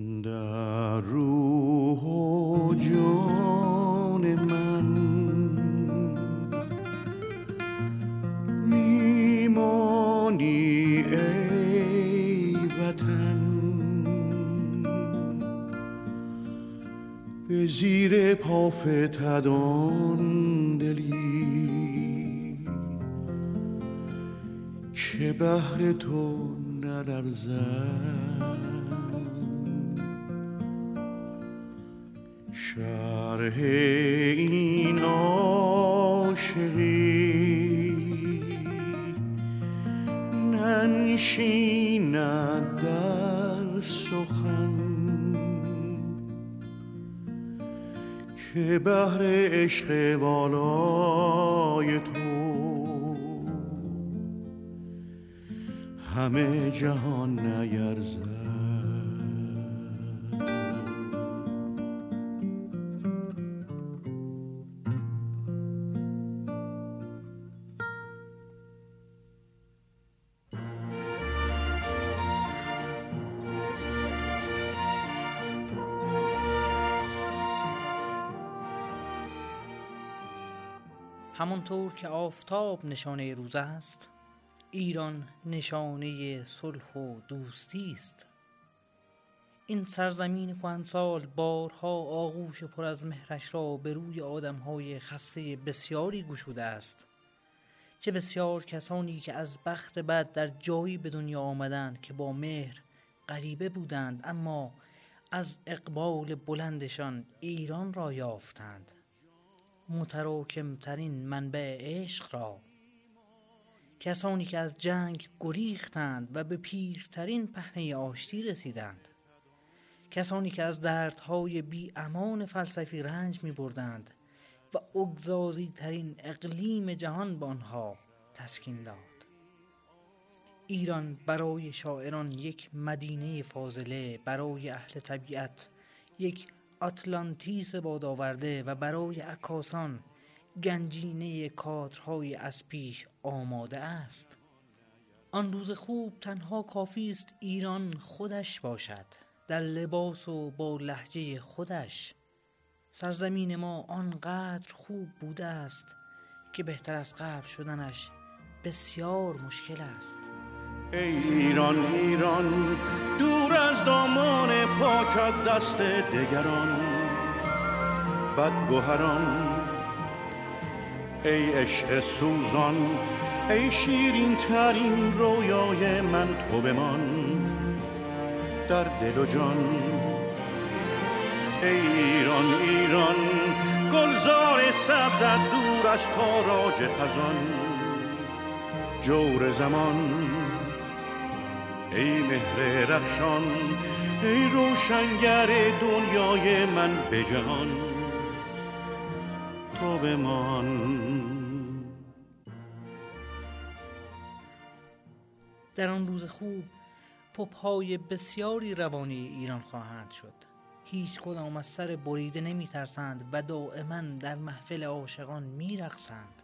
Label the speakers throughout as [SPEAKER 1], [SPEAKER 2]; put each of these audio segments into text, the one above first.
[SPEAKER 1] در روح و من میمانی ای وطن. به زیر پافتدان دلی که بهر تو نلرزد. شرح این عاشقی ننشیند در سخن که بهر عشق والای تو. همه جهان نیرزد
[SPEAKER 2] همانطور که آفتاب نشانه روز است ایران نشانه صلح و دوستی است. این سرزمین کهنسال بارها آغوش پر از مهرش را به روی آدمهای خسته بسیاری گشوده است. چه بسیار کسانی که از بخت بد در جایی به دنیا آمدند که با مهر غریبه بودند اما از اقبال بلندشان ایران را یافتند. متراکمترین منبع عشق را. کسانی که از جنگ گریختند و به پیرترین پهنه آشتی رسیدند. کسانی که از دردهای بی امان فلسفی رنج می بردند و اگزازی ترین اقلیم جهان به آنها تسکین داد. ایران برای شاعران یک مدینه فاضله برای اهل طبیعت یک آتلانتیس بادآورده و برای عکاسان گنجینه کادرهای از پیش آماده است. آن روز خوب تنها کافی است ایران خودش باشد. در لباس و با لهجه خودش. سرزمین ما آنقدر خوب بوده است که بهتر از قبل شدنش بسیار مشکل است.
[SPEAKER 1] ای ایران ایران دور از دامان پاکت دست دگران بدگوهران ای عشق سوزان ای شیرین ترین رویای من تو بمان در دل و جان. ای ایران ایران گلزار سبزت دور از تاراج خزان جور زمان. ای مهر رخشان ای روشنگر دنیای من به جهان تو بمان
[SPEAKER 2] در آن روز خوب پپهای بسیاری روانی ایران خواهند شد هیچ کدام از سر بریده نمی ترسند و دائما در محفل عاشقان می رقصند.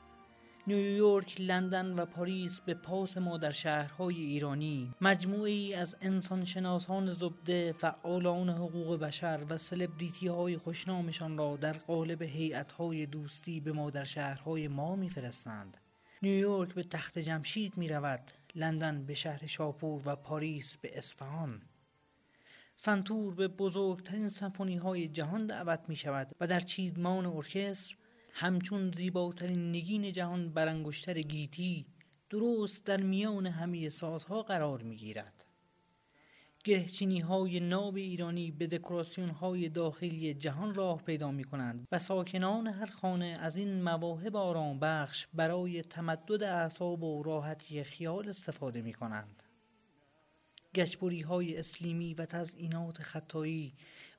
[SPEAKER 2] نیویورک، لندن و پاریس به پاس ما در شهرهای ایرانی مجموعه‌ای از انسانشناسان زبده، فعالان حقوق بشر و سلبریتی های خوشنامشان را در قالب هیئت‌های دوستی به ما در شهرهای ما میفرستند. نیویورک به تخت جمشید می رود، لندن به شهر شاپور و پاریس به اصفهان. سنتور به بزرگترین سمفونی های جهان دعوت می شود و در چیدمان ارکستر همچون زیباترین نگین جهان برانگشتر گیتی درست در میان همه سازها قرار می گیرد. گرهچینی های ناب ایرانی به دکوراسیون های داخلی جهان راه پیدا می کنند و ساکنان هر خانه از این مواهب آرام بخش برای تمدد اعصاب و راحتی خیال استفاده می کنند. گشبری های اسلیمی و تزئینات خطایی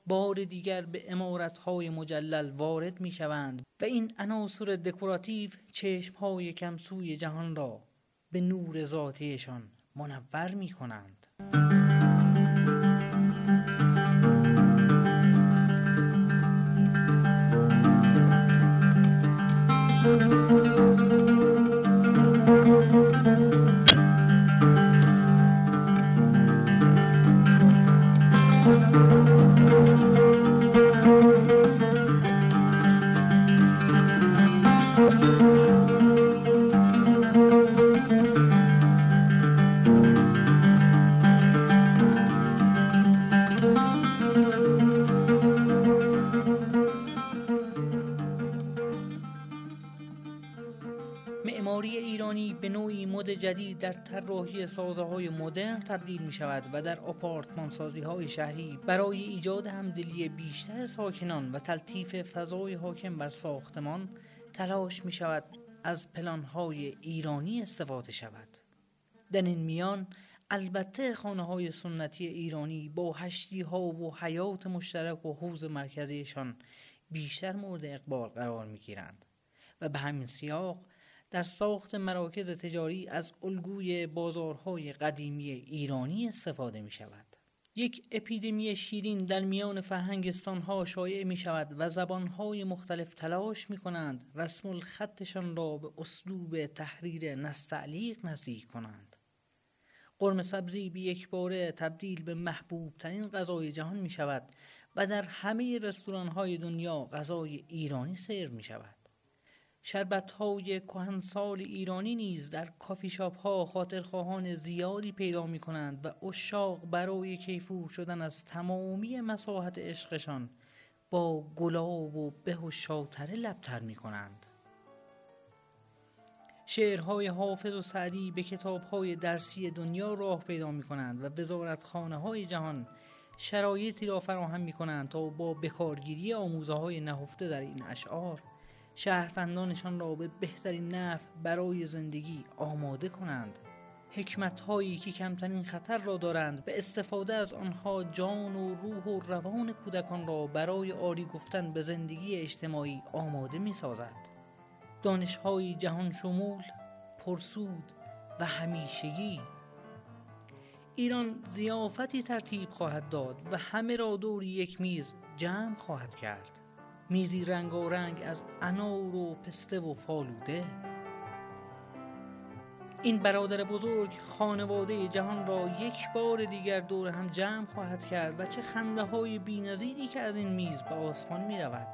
[SPEAKER 2] بار دیگر به امارتهای مجلل وارد می شوند و این عناصر دکوراتیو چشمهای کمسوی جهان را به نور ذاتیشان منور می کنند. ایرانی به نوعی مد جدید در طراحی سازه های مدرن تبدیل می شود و در آپارتمان سازی های شهری برای ایجاد همدلی بیشتر ساکنان و تلطیف فضای حاکم بر ساختمان تلاش می شود از پلان های ایرانی استفاده شود. در این میان البته خانه های سنتی ایرانی با هشتی ها و حیات مشترک و حوز مرکزیشان بیشتر مورد اقبال قرار می گیرند و به همین سیاق در ساخت مراکز تجاری از الگوی بازارهای قدیمی ایرانی استفاده می شود. یک اپیدمی شیرین در میان فرهنگستانها شایع می شود و زبانهای مختلف تلاش می کنند رسم الخطشان را به اسلوب تحریر نستعلیق نزدیک کنند. قرم سبزی به یک باره تبدیل به محبوب ترین غذای جهان می شود و در همه رستوران های دنیا غذای ایرانی سرو می شود. شربت های کهنسال ایرانی نیز در کافی شاپ ها خاطرخواهان زیادی پیدا می کنند و اشاق برای کیفور شدن از تمامی مساحت عشقشان با گلاب و به و شاتره لبتر می کنند. شعرهای حافظ و سعدی به کتابهای درسی دنیا راه پیدا می کنند و وزارتخانه های جهان شرایطی را فراهم می کنند تا با بکارگیری آموزه های نهفته در این اشعار شهروندانشان را به بهترین نفع برای زندگی آماده کنند. حکمت هایی که کمترین خطر را دارند به استفاده از آنها جان و روح و روان کودکان را برای آری گفتن به زندگی اجتماعی آماده می سازد دانش های جهان شمول پرسود و همیشگی. ایران زیافتی ترتیب خواهد داد و همه را دور یک میز جمع خواهد کرد. میزی رنگارنگ از انار و پسته و فالوده؟ این برادر بزرگ خانواده جهان را یک بار دیگر دور هم جمع خواهد کرد و چه خنده های بی که از این میز به آسمان می رود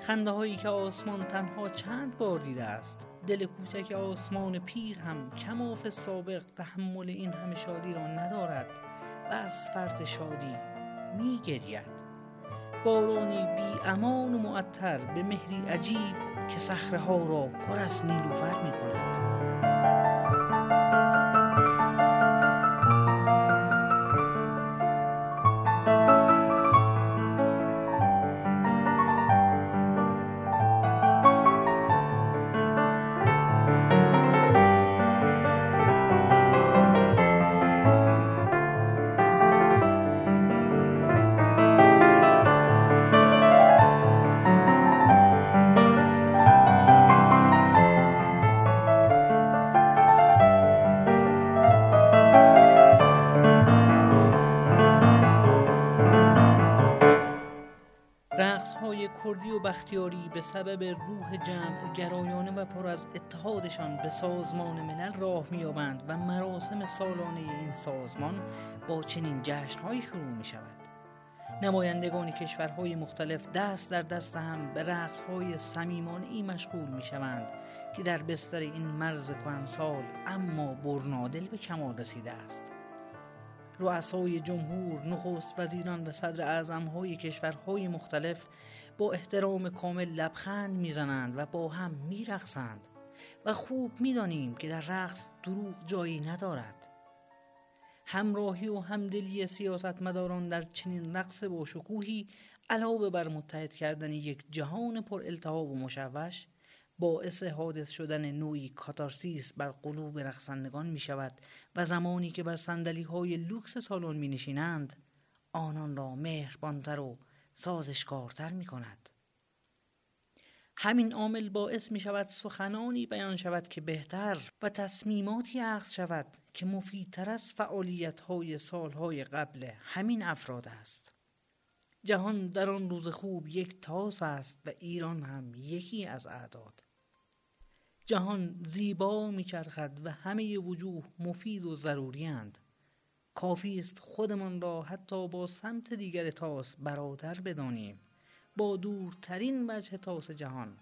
[SPEAKER 2] خنده هایی که آسمان تنها چند بار دیده است. دل کوچک آسمان پیر هم کماف سابق تحمل این همه شادی را ندارد و از فرط شادی می گرید بارانی بی امان و معطر به مهری عجیب که صخره ها را پر از نیلوفر می کند کردی و بختیاری به سبب روح جمع گرایانه و پر از اتحادشان به سازمان ملل راه میابند و مراسم سالانه این سازمان با چنین جشنهایی شروع می شود نمایندگان کشورهای مختلف دست در دست هم به رقصهای صمیمانه ای مشغول می شوند که در بستر این مرز سال اما برنادل به کمال رسیده است. رؤسای جمهور، نخست وزیران و صدر اعظم های کشورهای مختلف با احترام کامل لبخند می‌زنند و با هم میرقصند و خوب می‌دانیم که در رقص دروغ جایی ندارد. همراهی و همدلی سیاستمداران در چنین رقص با شکوهی علاوه بر متحد کردن یک جهان پر التهاب و مشوش باعث حادث شدن نوعی کاتارسیس بر قلوب رقصندگان می شود و زمانی که بر سندلی های لوکس سالن می نشینند آنان را مهربانتر و سازشکارتر می کند همین عامل باعث می شود سخنانی بیان شود که بهتر و تصمیماتی اخذ شود که مفیدتر از فعالیت های سالهای قبل همین افراد است. جهان در آن روز خوب یک تاس است و ایران هم یکی از اعداد. جهان زیبا میچرخد و همه وجوه مفید و ضروری اند کافی است خودمان را حتی با سمت دیگر تاس برادر بدانیم. با دورترین وجه تاس جهان.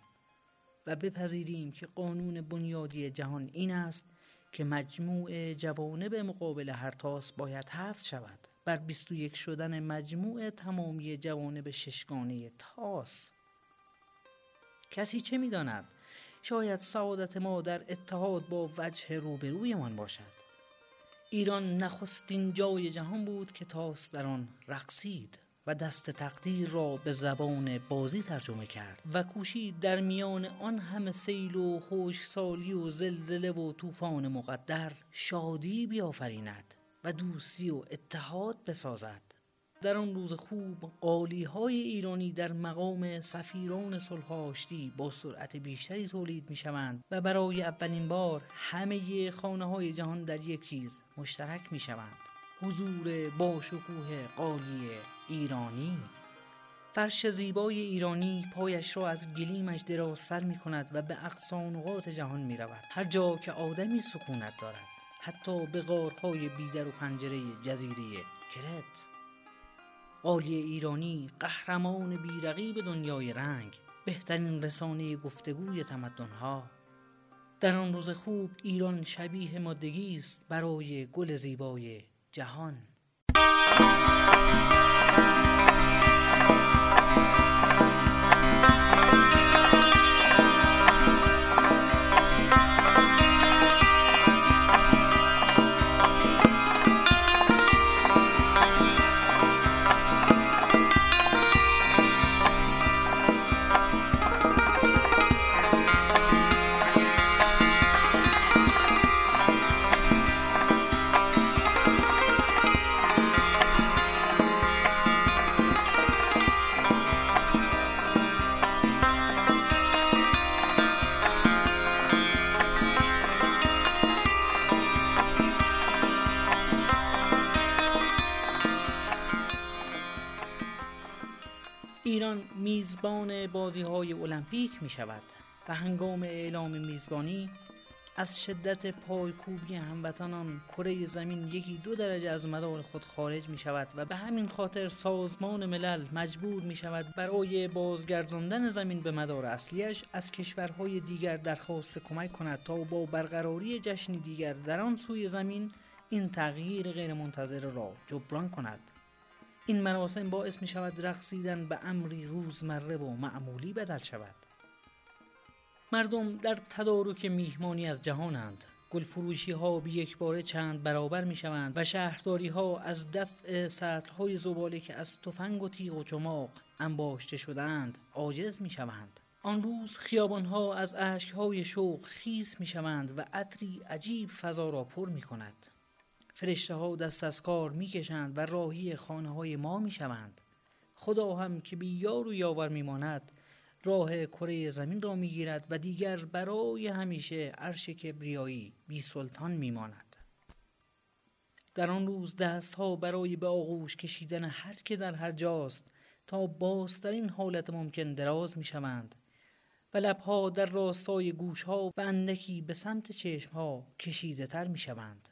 [SPEAKER 2] و بپذیریم که قانون بنیادی جهان این است که مجموع جوانب مقابل هر تاس باید حفظ شود. بر 21 شدن مجموع تمامی جوانب ششگانه تاس. کسی چه می‌داند؟ شاید سعادت ما در اتحاد با وجه روبرویمان باشد. ایران نخستین جای جهان بود که تاس در آن رقصید و دست تقدیر را به زبان بازی ترجمه کرد و کوشید در میان آن همه سیل و خشکسالی و زلزله و طوفان مقدر شادی بیافریند و دوستی و اتحاد بسازد. در آن روز خوب قالی های ایرانی در مقام سفیران صلح با سرعت بیشتری تولید می شوند و برای اولین بار همه خانه های جهان در یک چیز مشترک می شوند حضور با شکوه قالی ایرانی. فرش زیبای ایرانی پایش را از گلیمش درازتر می کند و به اقصانقات جهان می رود هر جا که آدمی سکونت دارد حتی به غارهای بیدر و پنجره جزیره کرت. قالی ایرانی قهرمان بیرقیب دنیای رنگ بهترین رسانه گفتگوی تمدنها. در آن روز خوب ایران شبیه مادگی است برای گل زیبای جهان. میزبان بازی های المپیک می شود و هنگام اعلام میزبانی از شدت پایکوبی هموطنان کره زمین یکی دو درجه از مدار خود خارج می شود و به همین خاطر سازمان ملل مجبور می شود برای بازگرداندن زمین به مدار اصلیش از کشورهای دیگر درخواست کمک کند تا با برقراری جشنی دیگر در آن سوی زمین این تغییر غیرمنتظره را جبران کند. این مراسم باعث می شود رقصیدن به امری روزمره و معمولی بدل شود. مردم در تدارک میهمانی از جهانند. گل فروشی ها به یک باره چند برابر می شوند و شهرداری ها از دفع سطل های زباله که از تفنگ و تیغ و چماق انباشته شدند عاجز می شوند آن روز خیابان ها از اشک های شوق خیس می شوند و عطری عجیب فضا را پر می کند فرشته ها دست از کار می کشند و راهی خانه های ما می شوند. خدا هم که بی یار و یاور می ماند راه کره زمین را می گیرد و دیگر برای همیشه عرش کبریایی بی سلطان می ماند. در آن روز دست ها برای به آغوش کشیدن هر که در هر جاست تا بازترین حالت ممکن دراز می شوند و لبها در راستای گوش ها و اندکی به سمت چشم ها کشیده تر می شوند.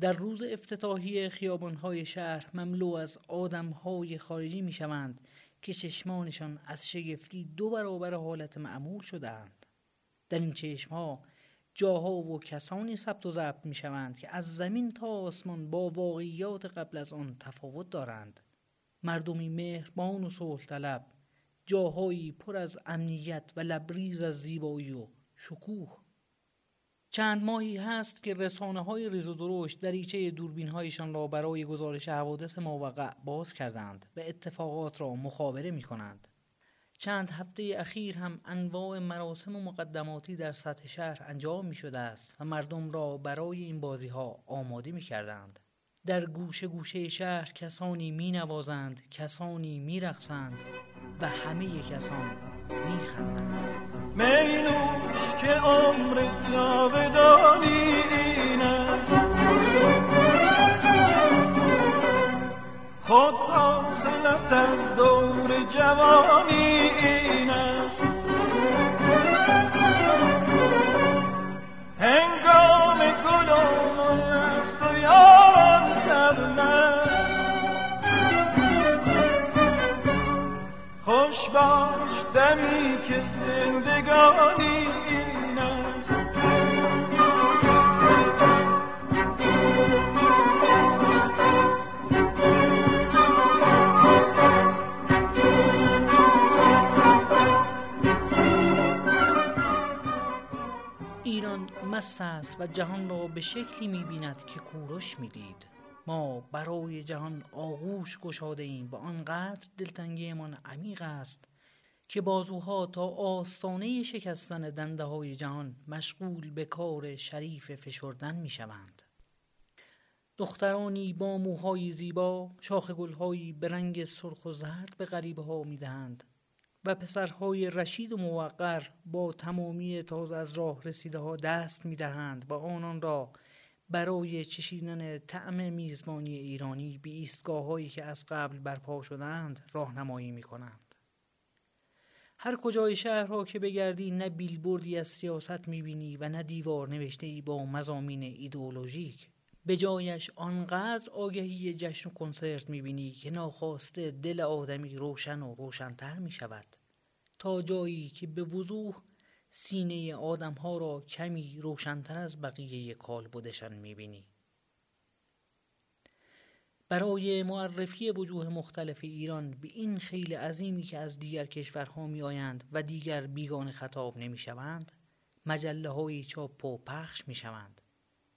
[SPEAKER 2] در روز افتتاحی خیابانهای شهر مملو از آدمهای خارجی می شوند که چشمانشان از شگفتی دو برابر حالت معمول شدهاند. در این چشمها جاها و کسانی ثبت و ضبط می شوند که از زمین تا آسمان با واقعیات قبل از آن تفاوت دارند. مردمی مهربان و صلح طلب جاهایی پر از امنیت و لبریز از زیبایی و شکوه. چند ماهی هست که رسانه های ریز و درشت دریچه دوربین هایشان را برای گزارش حوادث موقع باز کردند و اتفاقات را مخابره می کنند. چند هفته اخیر هم انواع مراسم و مقدماتی در سطح شهر انجام می شده است و مردم را برای این بازی ها آماده می کردند. در گوشه گوشه شهر کسانی می نوازند، کسانی می رقصند و همه کسان می خندند.
[SPEAKER 3] مینوش که عمر جاودانی این است. خود حاصلت از دور جوانی این است. هنگام گلان است و یاران سرمست خوش باش دمی که زندگانی این است.
[SPEAKER 2] مست است و جهان را به شکلی می‌بیند که کوروش می‌دید. ما برای جهان آغوش گشاده ایم و آنقدر دلتنگیمان عمیق است که بازوها تا آستانه شکستن دنده های جهان مشغول به کار شریف فشردن می شوند. دخترانی با موهای زیبا شاخ گلهایی به رنگ سرخ و زرد به غریبه ها می دهند و پسرهای رشید و موقر با تمامی تازه از راه رسیده ها دست می دهند و آنان را برای چشیدن طعم میزبانی ایرانی به ایستگاه که از قبل برپا شدند راهنمایی می کنند. هر کجای شهرها که بگردی نه بیلبوردی از سیاست می‌بینی و نه دیوار نوشته ای با مزامین ایدئولوژیک به جایش آنقدر آگهی جشن و کنسرت می‌بینی که ناخواسته دل آدمی روشن و روشنتر می‌شود تا جایی که به وضوح سینه آدم ها را کمی روشنتر از بقیه کالبدشان می‌بینی. برای معرفی وجوه مختلف ایران به این خیلی عظیمی که از دیگر کشورها می آیند و دیگر بیگان خطاب نمی شوند مجله چاپ و پخش می شوند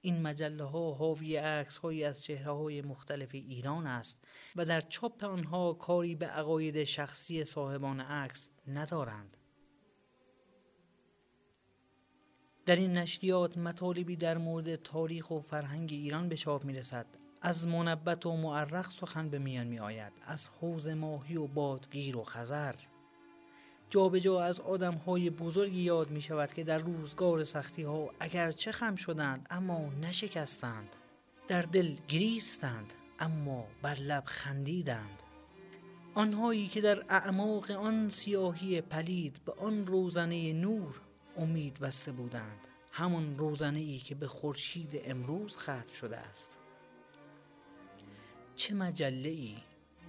[SPEAKER 2] این مجله ها حاوی عکس های از چهره های مختلف ایران است و در چاپ آنها کاری به عقاید شخصی صاحبان عکس ندارند. در این نشریات مطالبی در مورد تاریخ و فرهنگ ایران به چاپ می رسد از منبت و معرق سخن به میان می آید از حوز ماهی و بادگیر و خزر. جابجا جا از آدم های بزرگی یاد می شود که در روزگار سختی ها اگر چه خم شدند اما نشکستند. در دل گریستند اما بر لب خندیدند. آنهایی که در اعماق آن سیاهی پلید به آن روزنه نور امید بسته بودند. همان روزنه ای که به خورشید امروز ختم شده است. چه مجله ای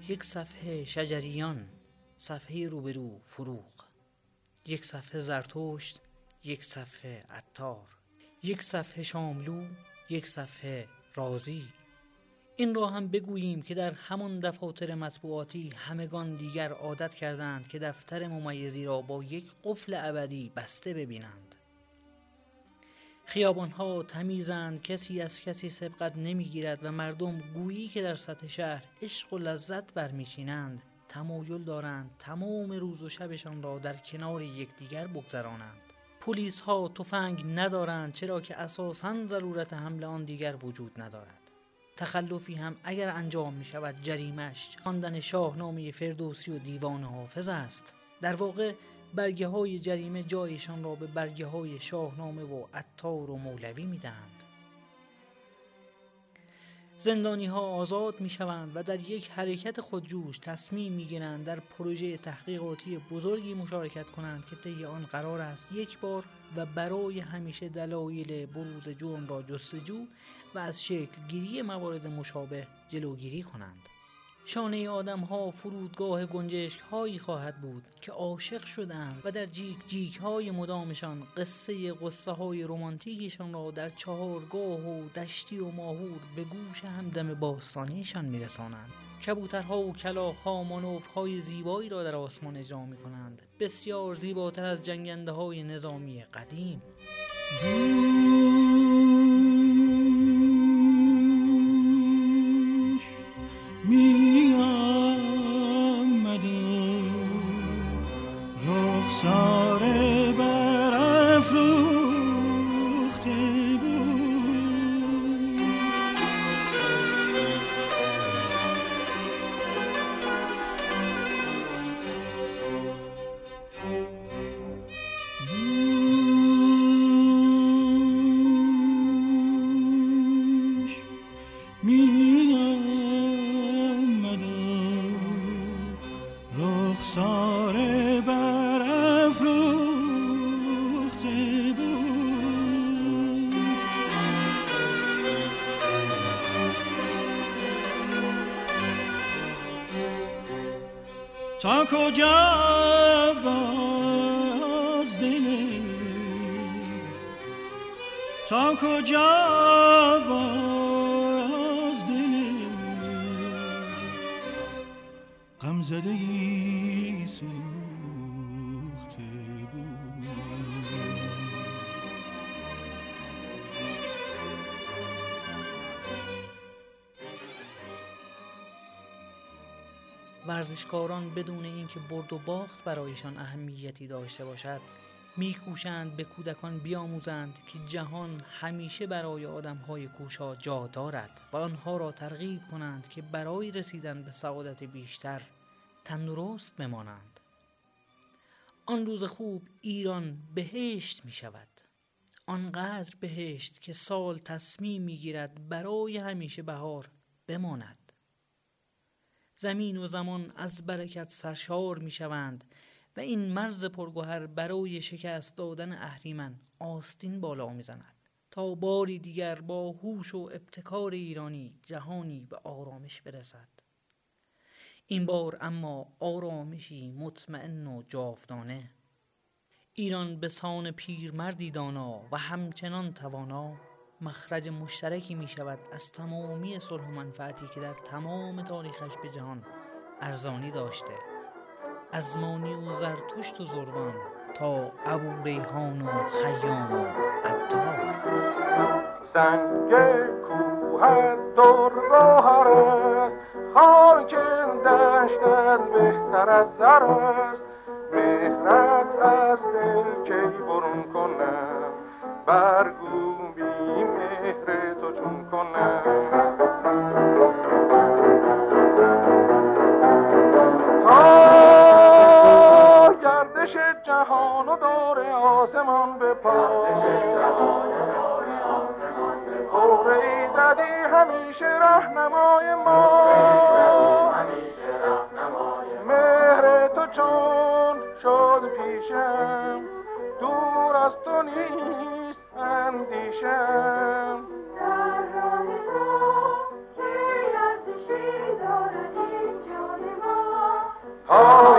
[SPEAKER 2] یک صفحه شجریان صفحه روبرو فروغ. یک صفحه زرتشت یک صفحه عطار. یک صفحه شاملو یک صفحه رازی. این را هم بگوییم که در همان دفاتر مطبوعاتی همگان دیگر عادت کردند که دفتر ممیزی را با یک قفل ابدی بسته ببینند. خیابانها تمیزند کسی از کسی سبقت نمی‌گیرد و مردم گویی که در سطح شهر عشق و لذت برمیچینند تمایل دارند تمام روز و شبشان را در کنار یکدیگر بگذرانند. پلیس ها تفنگ ندارند چرا که اساسا ضرورت حمل آن دیگر وجود ندارد. تخلفی هم اگر انجام می شود جریمش خواندن شاهنامه فردوسی و دیوان حافظ است در واقع برگه های جریمه جایشان را به برگه های شاهنامه و عطار و مولوی می دهند. زندانی ها آزاد می شوند و در یک حرکت خودجوش تصمیم می گیرند در پروژه تحقیقاتی بزرگی مشارکت کنند که طی آن قرار است یک بار و برای همیشه دلایل بروز جرم را جستجو و از شکل گیری موارد مشابه جلوگیری کنند. شانه آدم ها فرودگاه گنجشک هایی خواهد بود که عاشق شدند و در جیک جیک های مدامشان قصه قصه های رومانتیکشان را در چهارگاه و دشتی و ماهور به گوش همدم باستانیشان میرسانند. کبوترها و کلاهها مانوف های زیبایی را در آسمان اجرا می کنند بسیار زیباتر از جنگنده های نظامی قدیم. ورزشکاران بدون اینکه برد و باخت برایشان اهمیتی داشته باشد میکوشند به کودکان بیاموزند که جهان همیشه برای آدمهای کوشا جا دارد و آنها را ترغیب کنند که برای رسیدن به سعادت بیشتر تندرست بمانند. آن روز خوب ایران بهشت می شود آنقدر بهشت که سال تصمیم می گیرد برای همیشه بهار بماند. زمین و زمان از برکت سرشار می شوند و این مرز پرگوهر برای شکست دادن اهریمن آستین بالا می‌زند تا باری دیگر با هوش و ابتکار ایرانی جهانی به آرامش برسد. این بار اما آرامشی مطمئن و جاودانه. ایران به سان پیرمردی دانا و همچنان توانا مخرج مشترکی می شود از تمامی صلح و منفعتی که در تمام تاریخش به جهان ارزانی داشته. از مانی و زرتشت و زربان تا ابو ریحان و خیام و عطار.
[SPEAKER 3] سنگ کوه است خاک دشتت بهتر از زر است. از دل کی برون کنم؟ برگو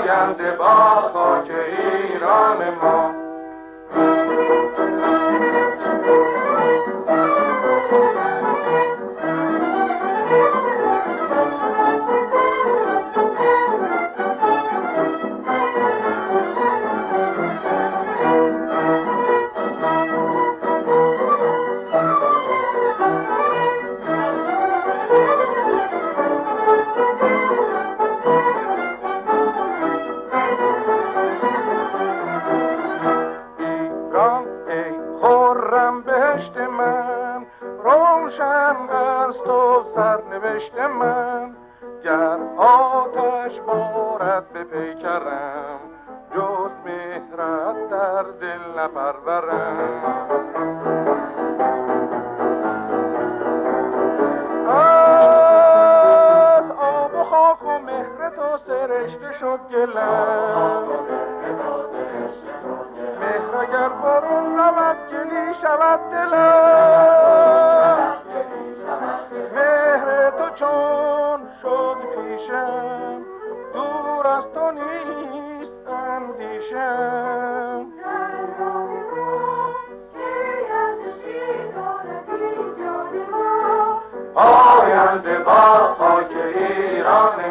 [SPEAKER 3] آینده با خاک ایران ما. بارد به پیکرم جز مهرت در دل نپرورم. از آب و خاک و مهر تو سرشته شد گلم مهر اگر برون رود گلی شود دلم مهر چون
[SPEAKER 4] این جان ما